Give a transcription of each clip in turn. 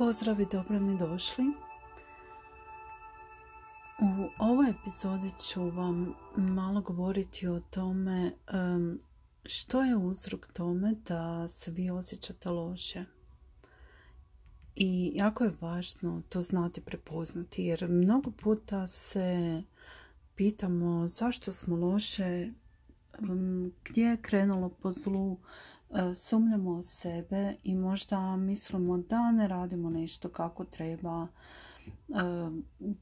Pozdrav i dobro mi došli. U ovoj epizodi ću vam malo govoriti o tome što je uzrok tome da se vi osjećate loše. I jako je važno to znati prepoznati jer mnogo puta se pitamo zašto smo loše, gdje je krenulo po zlu, sumljamo u sebe i možda mislimo da ne radimo nešto kako treba, e,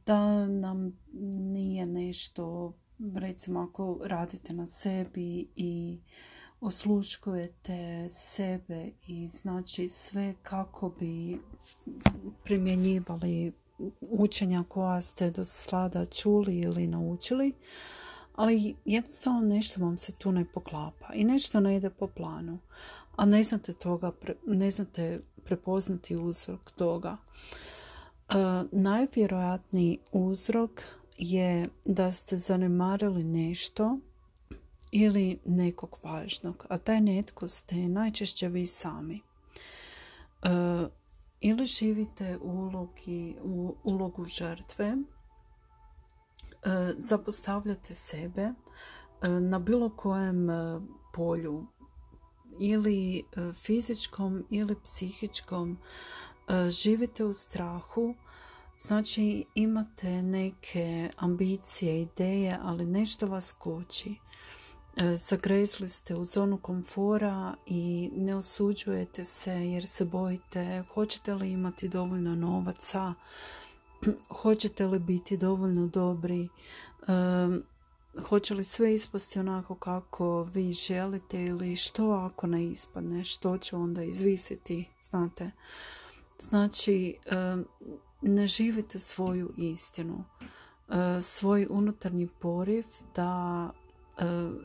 da nam nije nešto, recimo ako radite na sebi i osluškujete sebe i znači sve kako bi primjenjivali učenja koja ste do sada čuli ili naučili, ali jednostavno nešto vam se tu ne poklapa i nešto ne ide po planu, a ne znate toga, ne znate prepoznati uzrok toga. E, najvjerojatniji uzrok je da ste zanemarili nešto ili nekog važnog, a taj netko ste najčešće vi sami. E, ili živite ulogi, u ulogu žrtve, zapostavljate sebe e, na bilo kojem e, polju. Ili fizičkom ili psihičkom. Živite u strahu. Znači imate neke ambicije, ideje, ali nešto vas koči. Zagrezli ste u zonu komfora i ne osuđujete se jer se bojite hoćete li imati dovoljno novaca, hoćete li biti dovoljno dobri, hoće li sve ispasti onako kako vi želite ili što ako ne ispadne, što će onda izvisiti, znate. Znači, ne živite svoju istinu, svoj unutarnji poriv da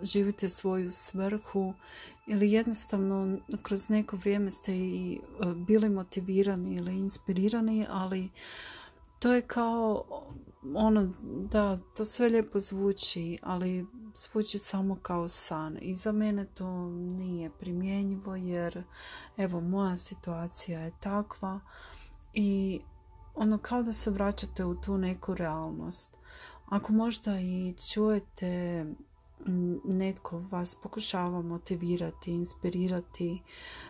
živite svoju svrhu ili jednostavno kroz neko vrijeme ste i bili motivirani ili inspirirani, ali to je kao ono da to sve lijepo zvuči ali zvuči samo kao san. I za mene to nije primjenjivo jer evo moja situacija je takva i ono kao da se vraćate u tu neku realnost. Ako možda i čujete netko vas pokušava motivirati, inspirirati,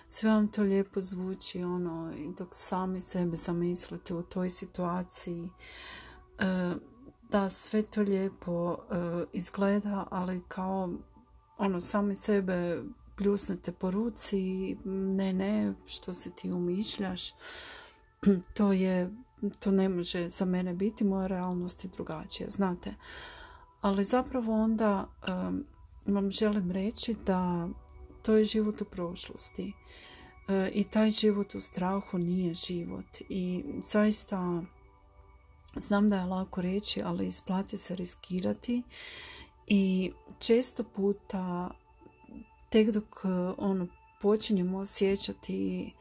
sve vam to lijepo zvuči ono, dok sami sebe zamislite u toj situaciji. E, da, sve to lijepo e, izgleda, ali kao ono, sami sebe pljusnete po ruci, ne, ne, što se ti umišljaš, to je, to ne može za mene biti, moja realnost je drugačija, znate ali zapravo onda vam želim reći da to je život u prošlosti e, i taj život u strahu nije život. I zaista znam da je lako reći ali isplati se riskirati. I često puta tek dok ono počinjemo osjećati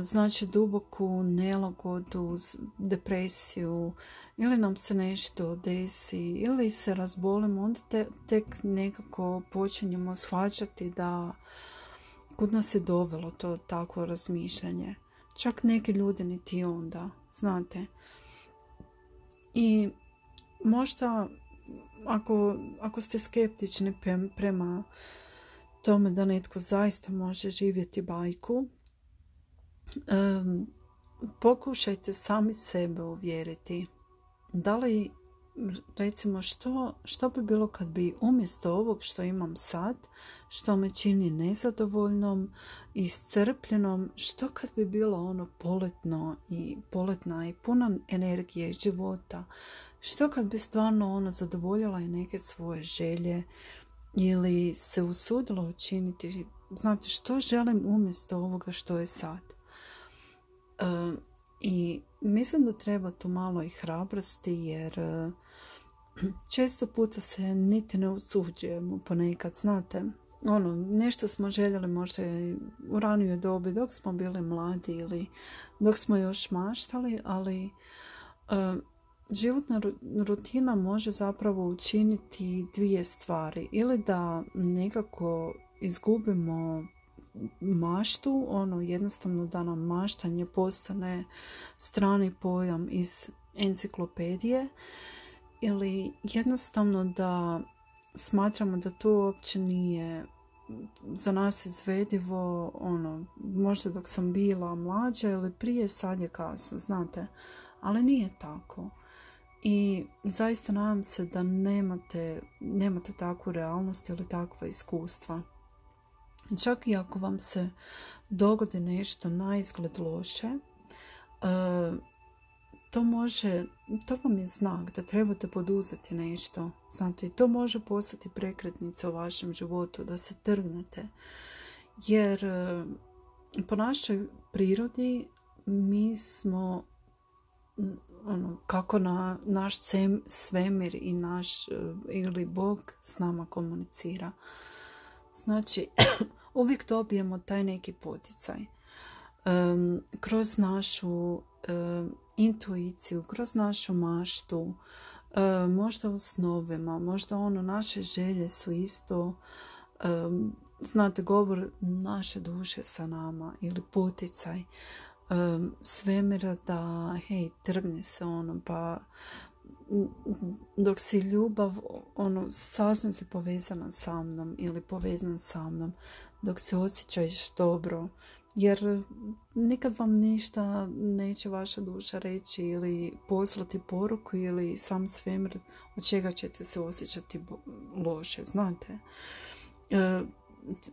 znači duboku nelagodu, depresiju ili nam se nešto desi ili se razbolimo, onda te, tek nekako počinjemo shvaćati da kud nas je dovelo to takvo razmišljanje. Čak neki ljudi niti onda, znate. I možda ako, ako ste skeptični prema tome da netko zaista može živjeti bajku, pokušajte sami sebe uvjeriti. Da li, recimo, što, što bi bilo kad bi umjesto ovog što imam sad, što me čini nezadovoljnom, iscrpljenom, što kad bi bilo ono poletno i poletna i puna energije i života, što kad bi stvarno ono zadovoljila i neke svoje želje ili se usudila učiniti, znate što želim umjesto ovoga što je sad. I mislim da treba tu malo i hrabrosti jer e, često puta se niti ne usuđujemo ponekad, znate. Ono, nešto smo željeli možda u ranijoj dobi dok smo bili mladi ili dok smo još maštali, ali uh, životna rutina može zapravo učiniti dvije stvari. Ili da nekako izgubimo maštu, ono jednostavno da nam maštanje postane strani pojam iz enciklopedije ili jednostavno da smatramo da to uopće nije za nas izvedivo, ono, možda dok sam bila mlađa ili prije, sad je kasno, znate, ali nije tako. I zaista nadam se da nemate, nemate takvu realnost ili takva iskustva. Čak i ako vam se dogodi nešto na izgled loše, e, to može, to vam je znak da trebate poduzeti nešto. Znate, to može postati prekretnica u vašem životu, da se trgnete. Jer e, po našoj prirodi mi smo ono, kako na naš svemir i naš e, ili Bog s nama komunicira. Znači, uvijek dobijemo taj neki poticaj. Um, kroz našu intuiciju, kroz našu maštu, možda u snovima, možda ono, naše želje su isto, znate, govor naše duše sa nama ili poticaj svemira da, hej, trgni se ono, pa dok si ljubav, ono, sasvim si povezana sa mnom ili povezan sa mnom, dok se osjećaš dobro, jer nikad vam ništa neće vaša duša reći ili poslati poruku ili sam svemir od čega ćete se osjećati loše, znate. E,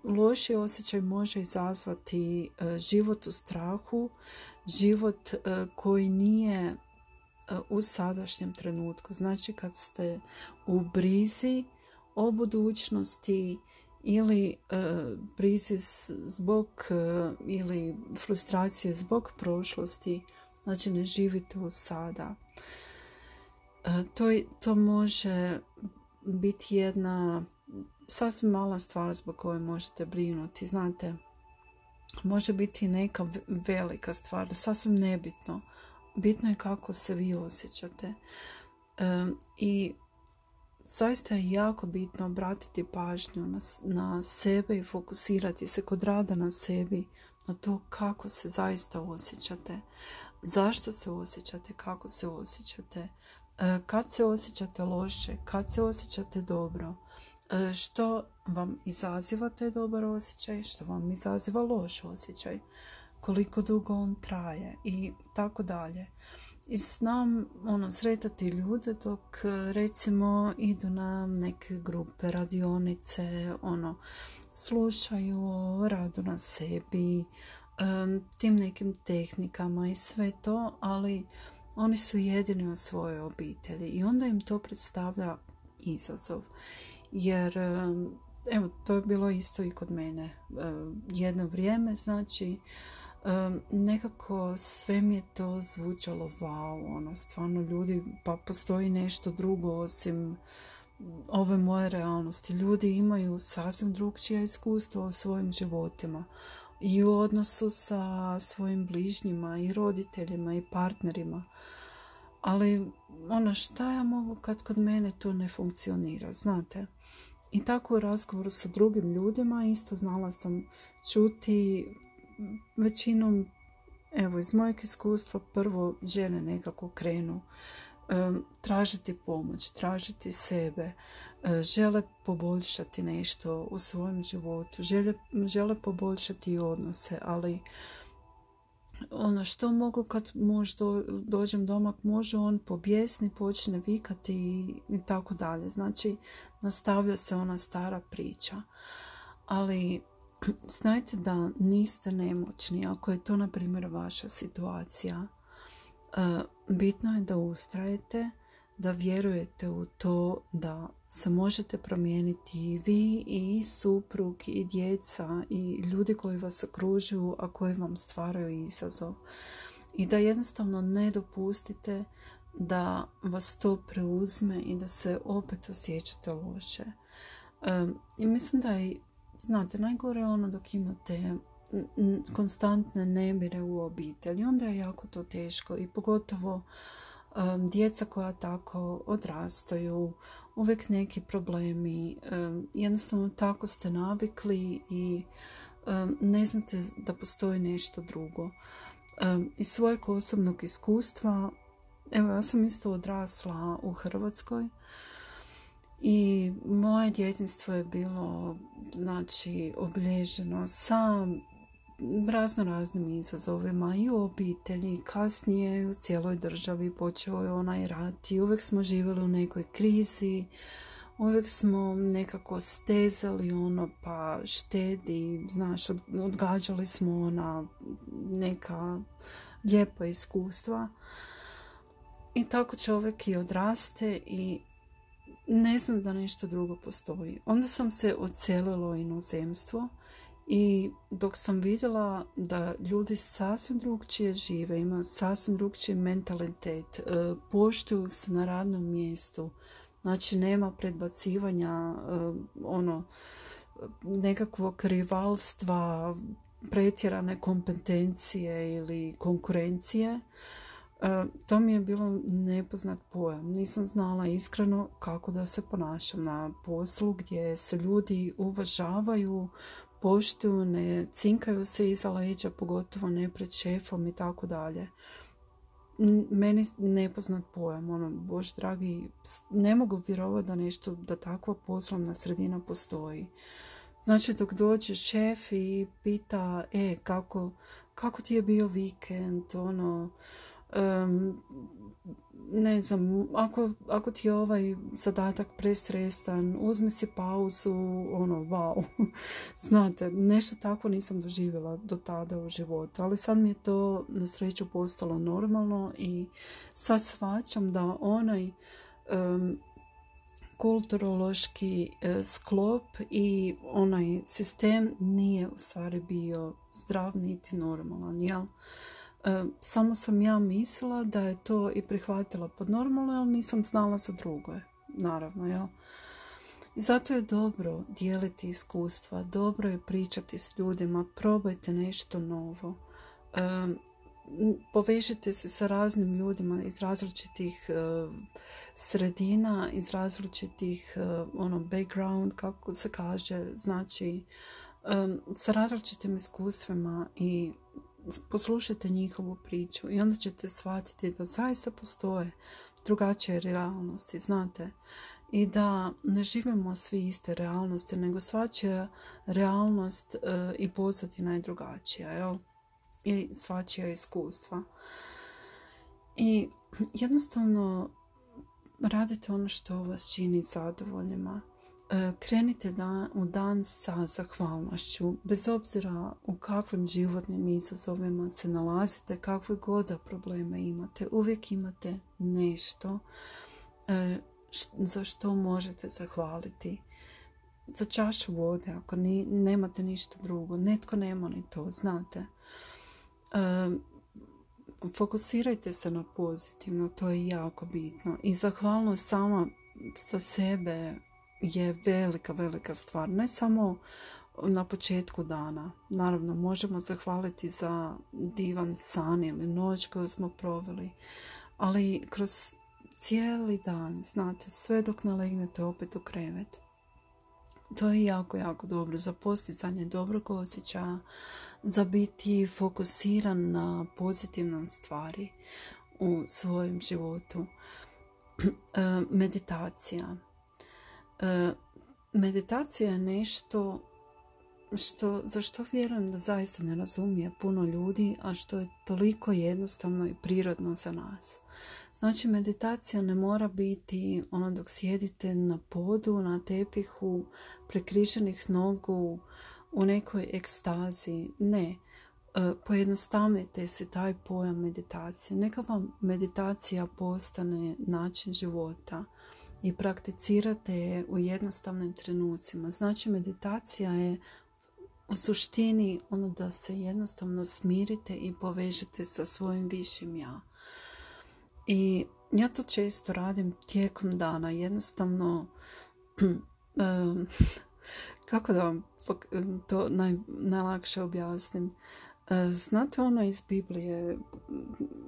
loši osjećaj može izazvati e, život u strahu, život e, koji nije u sadašnjem trenutku. Znači kad ste u brizi o budućnosti, ili brizi zbog ili frustracije zbog prošlosti, znači ne živite u sada. To, to može biti jedna sasvim mala stvar zbog koje možete brinuti. Znate, može biti neka velika stvar, sasvim nebitno. Bitno je kako se vi osjećate. I zaista je jako bitno obratiti pažnju na, na sebe i fokusirati se kod rada na sebi, na to kako se zaista osjećate, zašto se osjećate, kako se osjećate, e, kad se osjećate loše, kad se osjećate dobro, e, što vam izaziva taj dobar osjećaj, što vam izaziva loš osjećaj, koliko dugo on traje? I tako dalje. I znam ono, sretati ljude dok recimo idu na neke grupe, radionice, ono, slušaju radu na sebi, tim nekim tehnikama i sve to, ali oni su jedini u svojoj obitelji i onda im to predstavlja izazov. Jer, evo, to je bilo isto i kod mene. Jedno vrijeme, znači, nekako sve mi je to zvučalo wow, ono, stvarno ljudi, pa postoji nešto drugo osim ove moje realnosti. Ljudi imaju sasvim drugčija iskustva o svojim životima i u odnosu sa svojim bližnjima i roditeljima i partnerima. Ali ono šta ja mogu kad kod mene to ne funkcionira, znate? I tako u razgovoru sa drugim ljudima isto znala sam čuti većinom, evo iz mojeg iskustva, prvo žene nekako krenu tražiti pomoć, tražiti sebe, e, žele poboljšati nešto u svojem životu, žele, žele poboljšati odnose, ali ono što mogu kad muž dođem doma, može on pobjesni, počne vikati i, i tako dalje. Znači, nastavlja se ona stara priča. Ali znajte da niste nemoćni ako je to na primjer vaša situacija e, bitno je da ustrajete da vjerujete u to da se možete promijeniti i vi i suprug i djeca i ljudi koji vas okružuju a koji vam stvaraju izazov i da jednostavno ne dopustite da vas to preuzme i da se opet osjećate loše. E, I mislim da je Znate, najgore je ono dok imate konstantne nemire u obitelji. Onda je jako to teško i pogotovo djeca koja tako odrastaju, uvijek neki problemi. jednostavno tako ste navikli i ne znate da postoji nešto drugo. Iz svojeg osobnog iskustva, evo ja sam isto odrasla u Hrvatskoj i moje djetinstvo je bilo znači obilježeno sa razno raznim izazovima i u obitelji, kasnije u cijeloj državi počeo je onaj rat i uvijek smo živjeli u nekoj krizi, uvijek smo nekako stezali ono pa štedi, znaš, odgađali smo ona neka lijepa iskustva. I tako čovjek i odraste i ne znam da nešto drugo postoji. Onda sam se odselila u inozemstvo i dok sam vidjela da ljudi sasvim drugčije žive, imaju sasvim drugčiji mentalitet, e, poštuju se na radnom mjestu, znači nema predbacivanja e, ono nekakvog rivalstva, pretjerane kompetencije ili konkurencije. E, to mi je bilo nepoznat pojam. Nisam znala iskreno kako da se ponašam na poslu gdje se ljudi uvažavaju, poštuju, ne cinkaju se iza leđa, pogotovo ne pred šefom i tako dalje. Meni nepoznat pojam, ono, bož dragi, ne mogu vjerovati da nešto, da takva poslovna sredina postoji. Znači dok dođe šef i pita, e, kako, kako ti je bio vikend, ono, um, ne znam, ako, ako ti je ovaj zadatak prestresan, uzmi si pauzu, ono, wow. Znate, nešto tako nisam doživjela do tada u životu, ali sad mi je to na sreću postalo normalno i sad shvaćam da onaj um, kulturološki uh, sklop i onaj sistem nije u stvari bio zdrav niti normalan, jel? E, samo sam ja mislila da je to i prihvatila pod normalno, ali nisam znala za drugo. Naravno, jel? I zato je dobro dijeliti iskustva, dobro je pričati s ljudima, probajte nešto novo. E, povežite se sa raznim ljudima iz različitih e, sredina, iz različitih ono, background, kako se kaže, znači sa različitim iskustvima i poslušajte njihovu priču i onda ćete shvatiti da zaista postoje drugačije realnosti, znate, i da ne živimo svi iste realnosti, nego svačija realnost e, i pozadina je drugačija, jel? I svačija iskustva. I jednostavno radite ono što vas čini zadovoljnima. E, krenite dan, u dan sa zahvalnošću, bez obzira u kakvim životnim izazovima se nalazite, kakve god probleme imate, uvijek imate nešto e, za što možete zahvaliti. Za čašu vode, ako ni, nemate ništa drugo, netko nema ni to, znate. E, fokusirajte se na pozitivno, to je jako bitno. I zahvalnost sama sa sebe je velika, velika stvar. Ne samo na početku dana. Naravno, možemo zahvaliti za divan san ili noć koju smo proveli, ali kroz cijeli dan, znate, sve dok nalegnete opet u krevet. To je jako, jako dobro za postizanje dobrog osjećaja, za biti fokusiran na pozitivne stvari u svojem životu. Meditacija meditacija je nešto što, za što vjerujem da zaista ne razumije puno ljudi, a što je toliko jednostavno i prirodno za nas. Znači, meditacija ne mora biti ono dok sjedite na podu, na tepihu, prekriženih nogu, u nekoj ekstazi. Ne. E, pojednostavite se taj pojam meditacije. Neka vam meditacija postane način života i prakticirate je u jednostavnim trenucima. Znači meditacija je u suštini ono da se jednostavno smirite i povežete sa svojim višim ja. I ja to često radim tijekom dana. Jednostavno kako da vam to naj, najlakše objasnim. E, znate ono iz Biblije,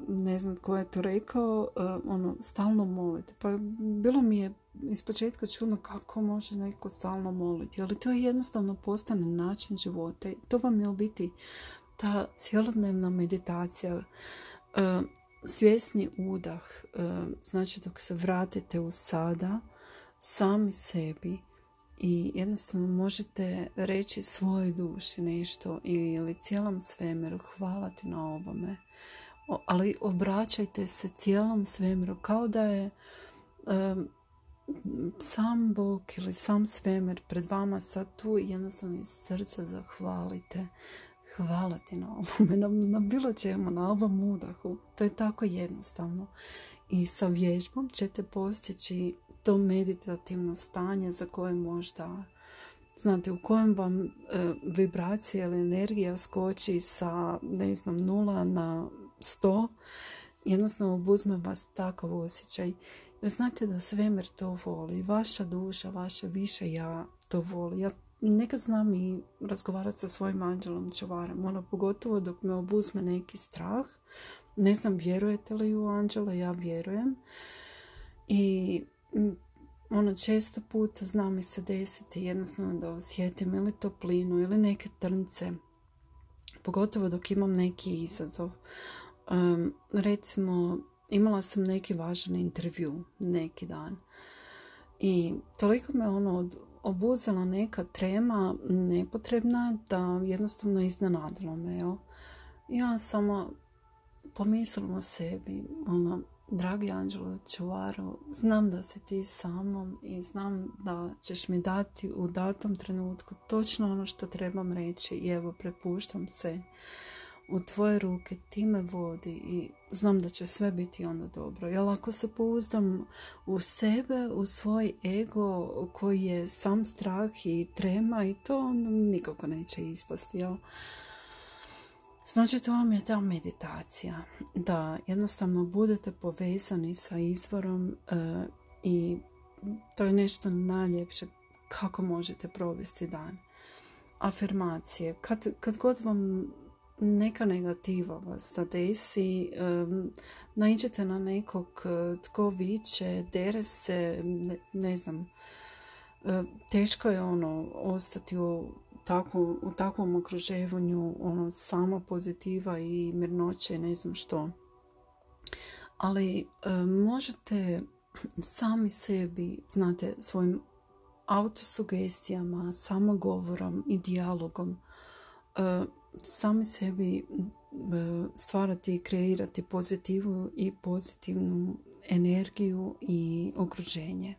ne znam tko je to rekao, e, ono, stalno molite. Pa bilo mi je ispočetka čudno kako može neko stalno moliti, ali to je jednostavno postane način života. To vam je u biti ta cjelodnevna meditacija, e, svjesni udah, znači dok se vratite u sada, sami sebi i jednostavno možete reći svojoj duši nešto ili cijelom svemiru hvala ti na ovome. Ali obraćajte se cijelom svemiru kao da je sam Bog ili sam svemir pred vama sad tu i jednostavno iz srca zahvalite. Hvala ti na ovome, na, na bilo čemu, na ovom udahu. To je tako jednostavno. I sa vježbom ćete postići to meditativno stanje za koje možda znate u kojem vam e, vibracija ili energija skoči sa ne znam nula na sto jednostavno obuzme vas takav osjećaj. Jer znate da svemir to voli vaša duša, vaše više ja to voli. Ja nekad znam i razgovarati sa svojim anđelom čuvarem ono pogotovo dok me obuzme neki strah. Ne znam vjerujete li u anđela ja vjerujem. I ono često puta zna mi se desiti jednostavno da osjetim ili toplinu ili neke trnce pogotovo dok imam neki izazov um, recimo imala sam neki važan intervju neki dan i toliko me ono obuzela neka trema nepotrebna da jednostavno iznenadilo me jel? ja samo pomislila o sebi ono Dragi Anđelo Čuvaru, znam da si ti sa mnom i znam da ćeš mi dati u datom trenutku točno ono što trebam reći i evo prepuštam se u tvoje ruke, ti me vodi i znam da će sve biti onda dobro. Jel ako se pouzdam u sebe, u svoj ego koji je sam strah i trema i to nikako neće ispasti. Jel? Znači to vam je ta meditacija, da jednostavno budete povezani sa izvorom e, i to je nešto najljepše kako možete provesti dan. Afirmacije. Kad, kad god vam neka negativa vas zadesi, um, naiđete na nekog tko viče, dere se, ne, ne znam, teško je ono ostati u takvom, u takvom okruženju ono, sama pozitiva i mirnoće, ne znam što. Ali e, možete sami sebi, znate, svojim autosugestijama, samogovorom i dijalogom e, sami sebi e, stvarati i kreirati pozitivu i pozitivnu energiju i okruženje.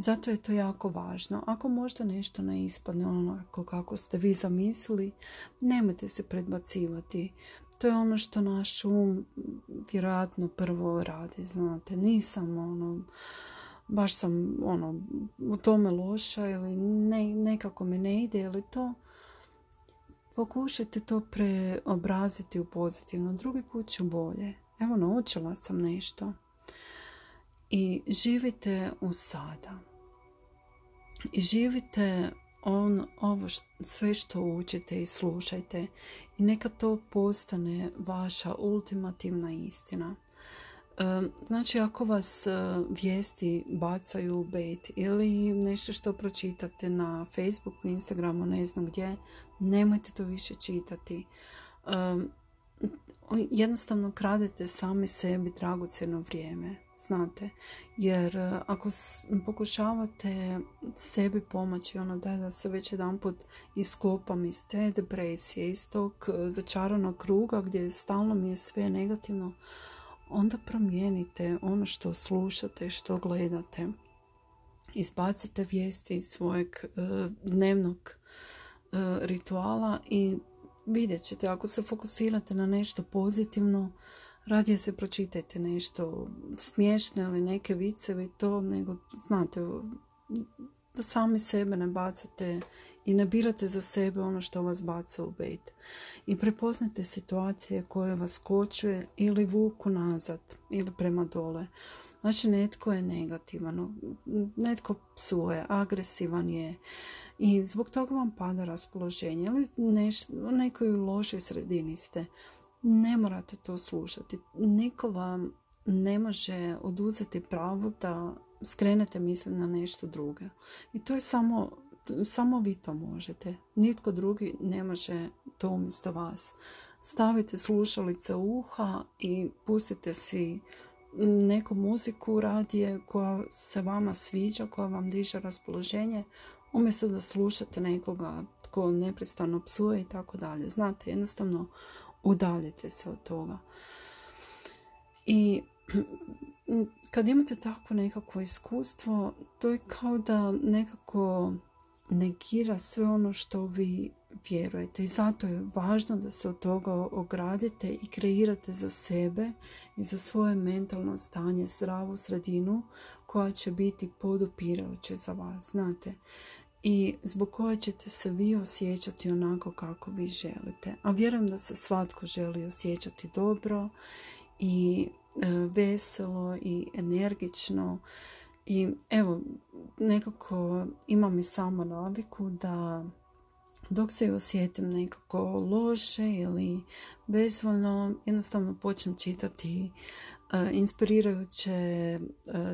Zato je to jako važno. Ako možda nešto ne ispadne onako kako ste vi zamislili, nemojte se predbacivati. To je ono što naš um vjerojatno prvo radi, znate. Nisam ono, baš sam ono, u tome loša ili ne, nekako mi ne ide ili to. Pokušajte to preobraziti u pozitivno. Drugi put ću bolje. Evo, naučila sam nešto i živite u sada. I živite on, ovo sve što učite i slušajte. I neka to postane vaša ultimativna istina. Znači ako vas e, vijesti bacaju u bet ili nešto što pročitate na Facebooku, Instagramu, ne znam gdje, nemojte to više čitati. Jednostavno kradete sami sebi dragocjeno vrijeme, znate. Jer e, ako pokušavate sebi pomoći, ono da, da se već jedan put iskopam iz te depresije, iz tog e, začaranog kruga gdje stalno mi je sve negativno, onda promijenite ono što slušate, što gledate. Izbacite vijesti iz svojeg e, dnevnog rituala i vidjet ćete ako se fokusirate na nešto pozitivno radije se pročitajte nešto smiješno ili neke vicevi to nego znate da sami sebe ne bacate i ne birate za sebe ono što vas baca u bet. I prepoznajte situacije koje vas kočuje ili vuku nazad ili prema dole. Znači netko je negativan, netko psuje, agresivan je i zbog toga vam pada raspoloženje ili neš, u nekoj lošoj sredini ste. Ne morate to slušati. Niko vam ne može oduzeti pravo da skrenete misli na nešto drugo. I to je samo, samo vi to možete. Nitko drugi ne može to umjesto vas. Stavite slušalice u uha i pustite si neku muziku radije koja se vama sviđa, koja vam diže raspoloženje, umjesto da slušate nekoga tko neprestano psuje i tako dalje. Znate, jednostavno udaljite se od toga. I kad imate takvo nekako iskustvo, to je kao da nekako negira sve ono što vi vjerujete i zato je važno da se od toga ogradite i kreirate za sebe i za svoje mentalno stanje zdravu sredinu koja će biti podupirajuće za vas, znate i zbog koje ćete se vi osjećati onako kako vi želite. A vjerujem da se svatko želi osjećati dobro i e, veselo i energično i evo nekako imam i samo naviku da dok se osjetim nekako loše ili bezvoljno jednostavno počnem čitati e, inspirirajuće e,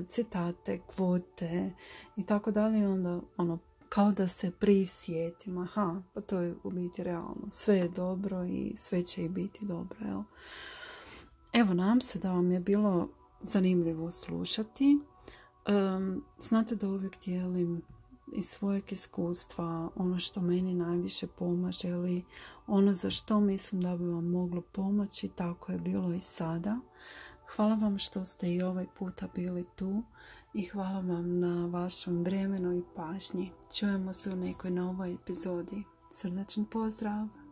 citate, kvote i tako dalje onda ono kao da se prisjetim, aha, pa to je u biti realno. Sve je dobro i sve će i biti dobro, jel? Evo, nam se da vam je bilo zanimljivo slušati. Um, znate da uvijek dijelim iz svojeg iskustva ono što meni najviše pomaže ili ono za što mislim da bi vam moglo pomoći, tako je bilo i sada. Hvala vam što ste i ovaj puta bili tu i hvala vam na vašem vremenu i pažnji. Čujemo se u nekoj novoj epizodi. Srdačan pozdrav!